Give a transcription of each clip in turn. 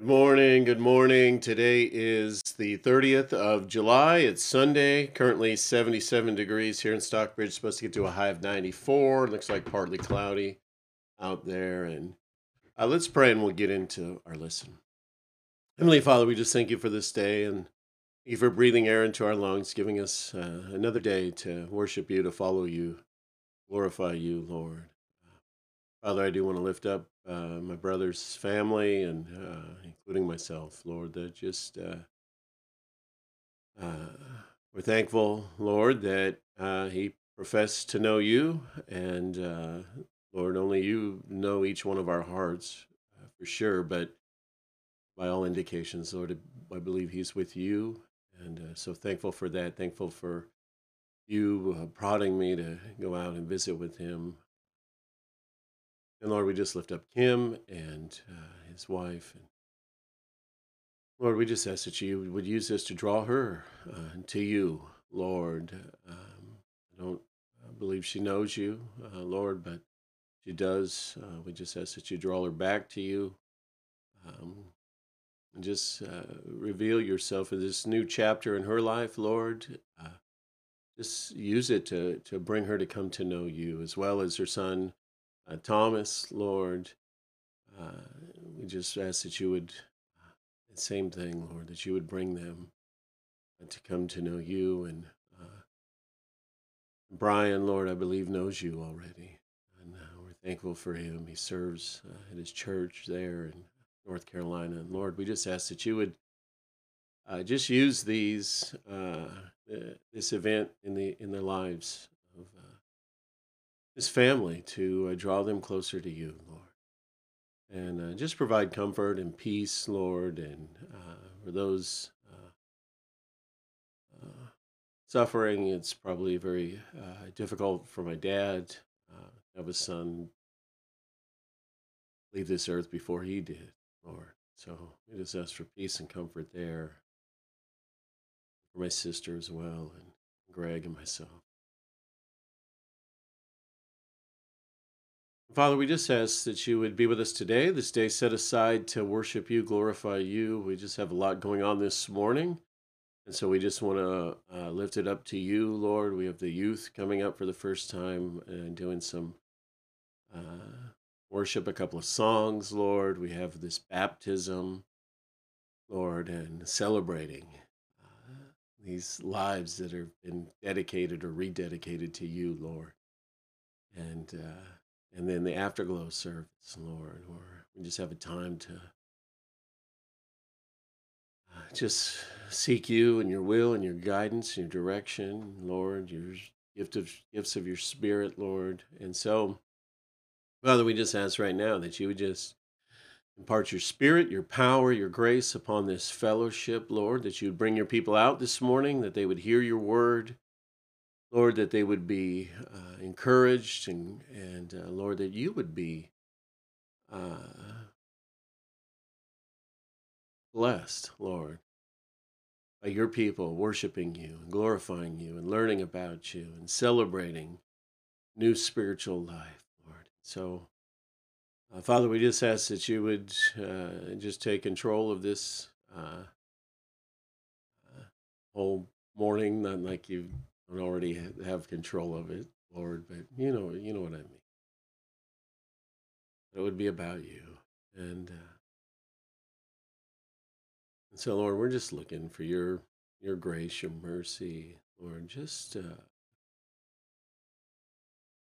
Good morning. Good morning. Today is the 30th of July. It's Sunday. Currently 77 degrees here in Stockbridge. Supposed to get to a high of 94. Looks like partly cloudy out there. And uh, let's pray and we'll get into our lesson. Heavenly Father, we just thank you for this day and you for breathing air into our lungs, giving us uh, another day to worship you, to follow you, glorify you, Lord. Father, I do want to lift up uh, my brother's family and uh, including myself, Lord, that just uh, uh, we're thankful, Lord, that uh, he professed to know you, and Lord, only you know each one of our hearts for sure, but by all indications, Lord, I believe he's with you, and so thankful for that. Thankful for you prodding me to go out and visit with him and Lord, we just lift up Kim and uh, his wife. And Lord, we just ask that you would use this to draw her uh, to you, Lord. Um, I don't believe she knows you, uh, Lord, but she does. Uh, we just ask that you draw her back to you. Um, and just uh, reveal yourself in this new chapter in her life, Lord. Uh, just use it to, to bring her to come to know you, as well as her son uh, Thomas, Lord, uh, we just ask that you would, uh, same thing, Lord, that you would bring them uh, to come to know you. And uh, Brian, Lord, I believe knows you already. And uh, we're thankful for him. He serves at his church there in North Carolina. And Lord, we just ask that you would just use these, this event in, the, in their lives his family to uh, draw them closer to you, Lord. And uh, just provide comfort and peace, Lord, and uh, for those uh, uh, suffering, it's probably very difficult for my dad to have a son leave this earth before he did, Lord. So we just ask for peace and comfort there for my sister as well, and Greg and myself. Father, we just ask that you would be with us today, this day set aside to worship you, glorify you. We just have a lot going on this morning. And so we just want to uh, lift it up to you, Lord. We have the youth coming up for the first time and doing some uh, worship, a couple of songs, Lord. We have this baptism, Lord, and celebrating uh, these lives that have been dedicated or rededicated to you, Lord. And uh, and then the afterglow service, Lord, where we just have a time to uh, just seek you and your will and your guidance and your direction, Lord, your gift of gifts of your spirit, Lord. And so, Father, we just ask right now that you would just impart your spirit, your power, your grace upon this fellowship, Lord, that you would bring your people out this morning, that they would hear your word, Lord, that they would be uh, encouraged, and, and uh, Lord, that you would be uh, blessed, Lord, by your people worshiping you and glorifying you and learning about you and celebrating new spiritual life, Lord. So, uh, Father, we just ask that you would uh, just take control of this uh, whole morning, not like you've don't already have control of it, Lord, but you know, you know what I mean. It would be about you, and uh, and so, Lord, we're just looking for your your grace, your mercy, Lord, just uh,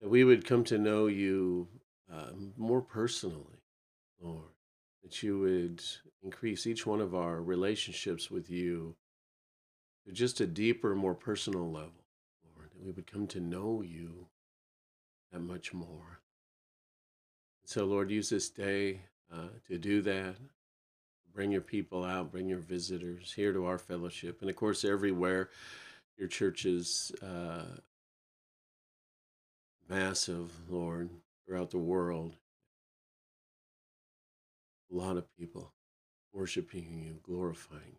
that we would come to know you uh, more personally, Lord. That you would increase each one of our relationships with you to just a deeper, more personal level we would come to know you that much more. So, Lord, use this day uh, to do that. Bring your people out, bring your visitors here to our fellowship. And of course, everywhere your church is uh, massive, Lord, throughout the world. A lot of people worshiping you, glorifying you.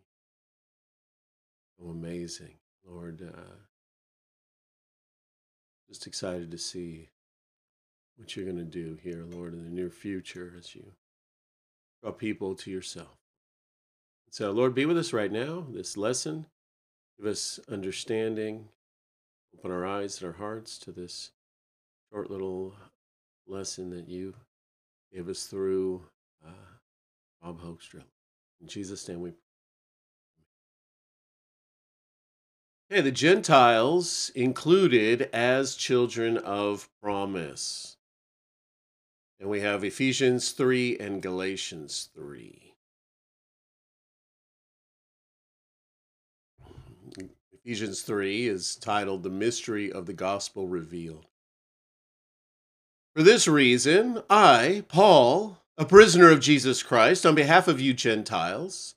So amazing, Lord. Uh, just excited to see what you're going to do here, Lord, in the near future as you draw people to yourself. So, Lord, be with us right now, this lesson. Give us understanding. Open our eyes and our hearts to this short little lesson that you gave us through uh, Bob Hoekstra. In Jesus' name we pray. Okay, the Gentiles included as children of promise. And we have Ephesians 3 and Galatians 3. Ephesians 3 is titled The Mystery of the Gospel Revealed. For this reason, I, Paul, a prisoner of Jesus Christ, on behalf of you Gentiles,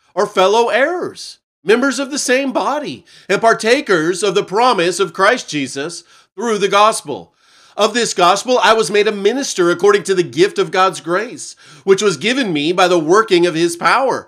are fellow heirs, members of the same body, and partakers of the promise of Christ Jesus through the gospel. Of this gospel, I was made a minister according to the gift of God's grace, which was given me by the working of his power.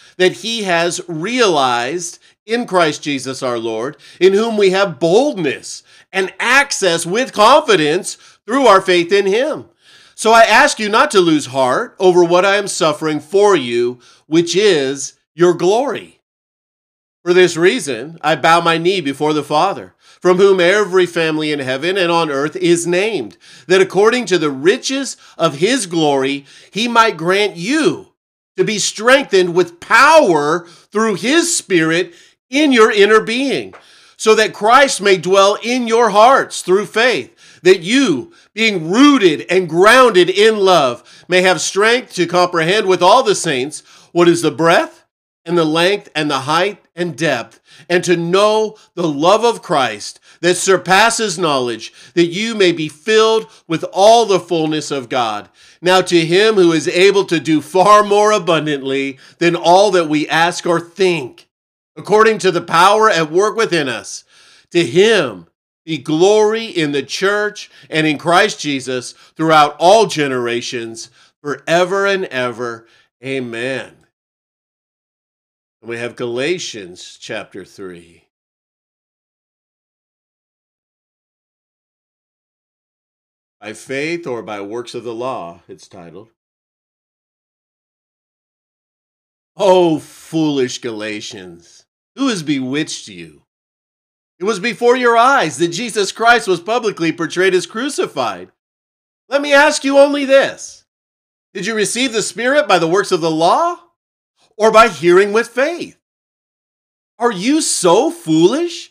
that he has realized in Christ Jesus our Lord, in whom we have boldness and access with confidence through our faith in him. So I ask you not to lose heart over what I am suffering for you, which is your glory. For this reason, I bow my knee before the Father, from whom every family in heaven and on earth is named, that according to the riches of his glory, he might grant you to be strengthened with power through his Spirit in your inner being, so that Christ may dwell in your hearts through faith, that you, being rooted and grounded in love, may have strength to comprehend with all the saints what is the breadth and the length and the height and depth, and to know the love of Christ that surpasses knowledge, that you may be filled with all the fullness of God. Now, to him who is able to do far more abundantly than all that we ask or think, according to the power at work within us, to him be glory in the church and in Christ Jesus throughout all generations, forever and ever. Amen. And we have Galatians chapter 3. By faith or by works of the law, it's titled. Oh, foolish Galatians, who has bewitched you? It was before your eyes that Jesus Christ was publicly portrayed as crucified. Let me ask you only this Did you receive the Spirit by the works of the law or by hearing with faith? Are you so foolish?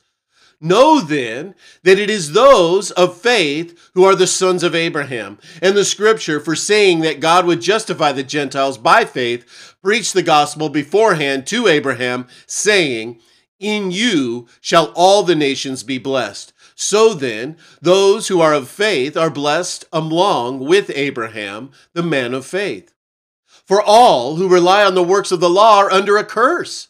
Know then that it is those of faith who are the sons of Abraham. And the scripture, for saying that God would justify the Gentiles by faith, preached the gospel beforehand to Abraham, saying, In you shall all the nations be blessed. So then, those who are of faith are blessed along with Abraham, the man of faith. For all who rely on the works of the law are under a curse.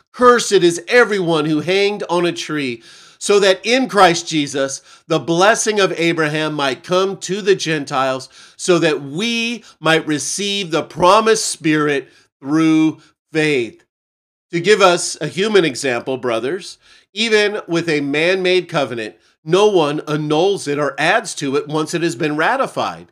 Cursed is everyone who hanged on a tree, so that in Christ Jesus the blessing of Abraham might come to the Gentiles, so that we might receive the promised Spirit through faith. To give us a human example, brothers, even with a man made covenant, no one annuls it or adds to it once it has been ratified.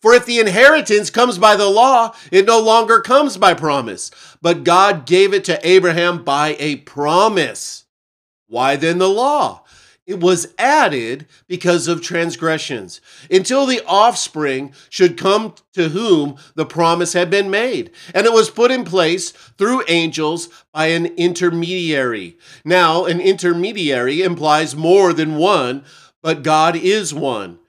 For if the inheritance comes by the law, it no longer comes by promise. But God gave it to Abraham by a promise. Why then the law? It was added because of transgressions, until the offspring should come to whom the promise had been made. And it was put in place through angels by an intermediary. Now, an intermediary implies more than one, but God is one.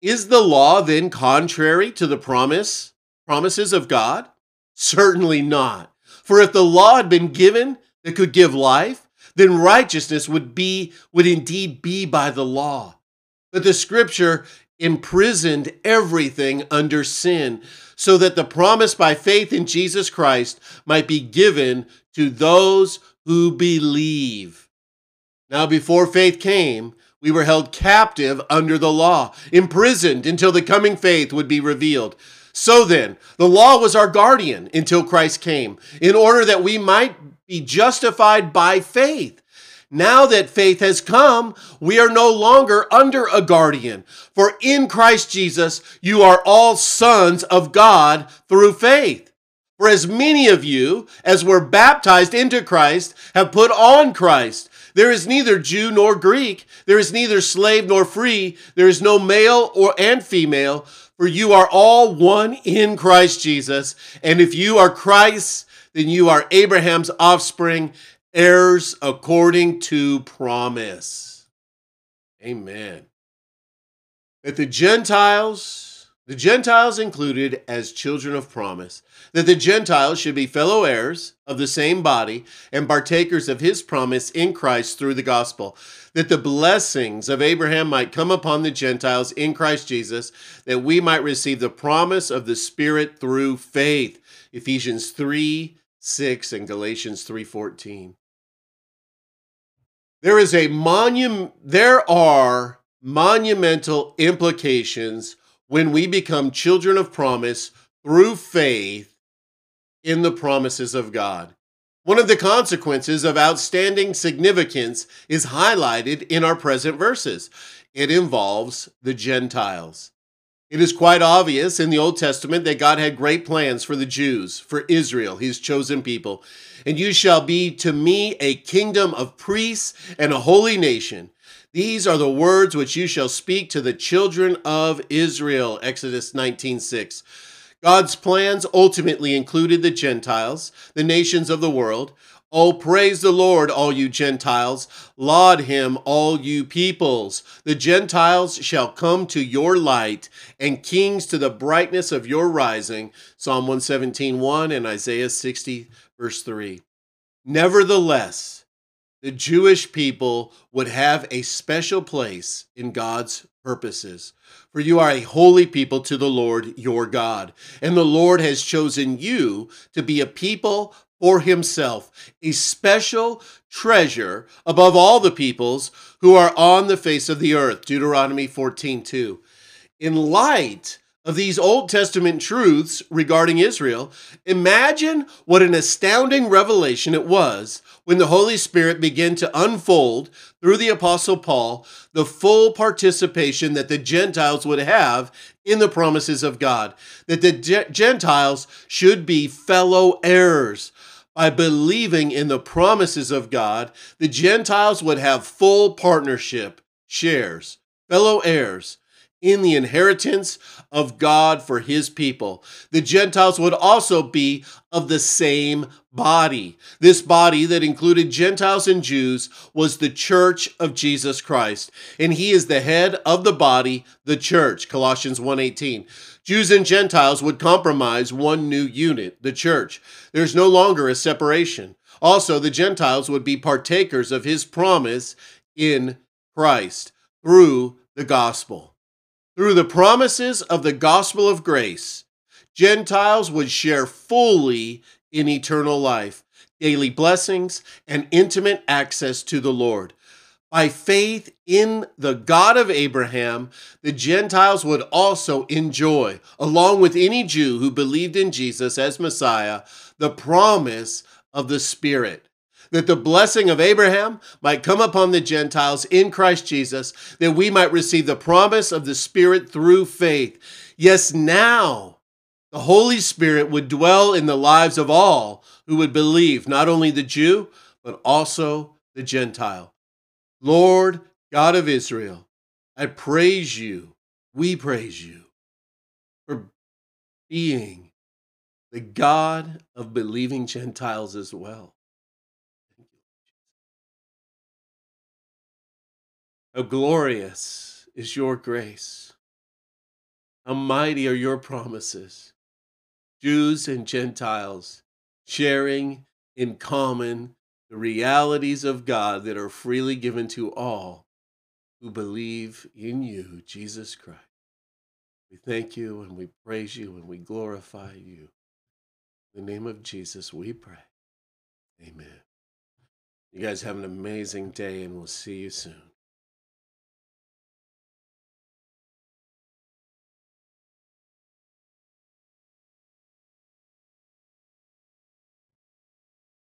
Is the law then contrary to the promise, promises of God? Certainly not. For if the law had been given that could give life, then righteousness would be would indeed be by the law. But the scripture imprisoned everything under sin, so that the promise by faith in Jesus Christ might be given to those who believe. Now, before faith came, we were held captive under the law, imprisoned until the coming faith would be revealed. So then, the law was our guardian until Christ came, in order that we might be justified by faith. Now that faith has come, we are no longer under a guardian. For in Christ Jesus, you are all sons of God through faith. For as many of you as were baptized into Christ have put on Christ. There is neither Jew nor Greek. There is neither slave nor free. There is no male or and female, for you are all one in Christ Jesus. And if you are Christ, then you are Abraham's offspring, heirs according to promise. Amen. That the Gentiles the Gentiles included as children of promise, that the Gentiles should be fellow heirs of the same body and partakers of his promise in Christ through the gospel, that the blessings of Abraham might come upon the Gentiles in Christ Jesus, that we might receive the promise of the Spirit through faith. Ephesians 3 6 and Galatians 3:14. There is a monument there are monumental implications when we become children of promise through faith in the promises of God. One of the consequences of outstanding significance is highlighted in our present verses. It involves the Gentiles. It is quite obvious in the Old Testament that God had great plans for the Jews, for Israel, his chosen people. And you shall be to me a kingdom of priests and a holy nation. These are the words which you shall speak to the children of Israel. Exodus 19:6. God's plans ultimately included the Gentiles, the nations of the world. Oh, praise the Lord, all you Gentiles. Laud him, all you peoples. The Gentiles shall come to your light, and kings to the brightness of your rising. Psalm 117, 1 and Isaiah 60, verse 3. Nevertheless, the Jewish people would have a special place in God's purposes. For you are a holy people to the Lord your God, and the Lord has chosen you to be a people for himself, a special treasure above all the peoples who are on the face of the earth. Deuteronomy 14 2. In light of these Old Testament truths regarding Israel, imagine what an astounding revelation it was when the Holy Spirit began to unfold through the Apostle Paul the full participation that the Gentiles would have in the promises of God, that the Gentiles should be fellow heirs. By believing in the promises of God, the Gentiles would have full partnership, shares fellow heirs in the inheritance of God for his people. The Gentiles would also be of the same body. This body that included Gentiles and Jews was the church of Jesus Christ, and he is the head of the body, the church. Colossians 1:18. Jews and Gentiles would compromise one new unit, the church. There's no longer a separation. Also, the Gentiles would be partakers of his promise in Christ through the gospel. Through the promises of the gospel of grace, Gentiles would share fully in eternal life, daily blessings, and intimate access to the Lord. By faith in the God of Abraham, the Gentiles would also enjoy, along with any Jew who believed in Jesus as Messiah, the promise of the Spirit that the blessing of Abraham might come upon the Gentiles in Christ Jesus, that we might receive the promise of the Spirit through faith. Yes, now the Holy Spirit would dwell in the lives of all who would believe, not only the Jew, but also the Gentile. Lord God of Israel, I praise you, we praise you for being the God of believing Gentiles as well. How glorious is your grace. How mighty are your promises. Jews and Gentiles sharing in common the realities of God that are freely given to all who believe in you, Jesus Christ. We thank you and we praise you and we glorify you. In the name of Jesus, we pray. Amen. You guys have an amazing day and we'll see you soon.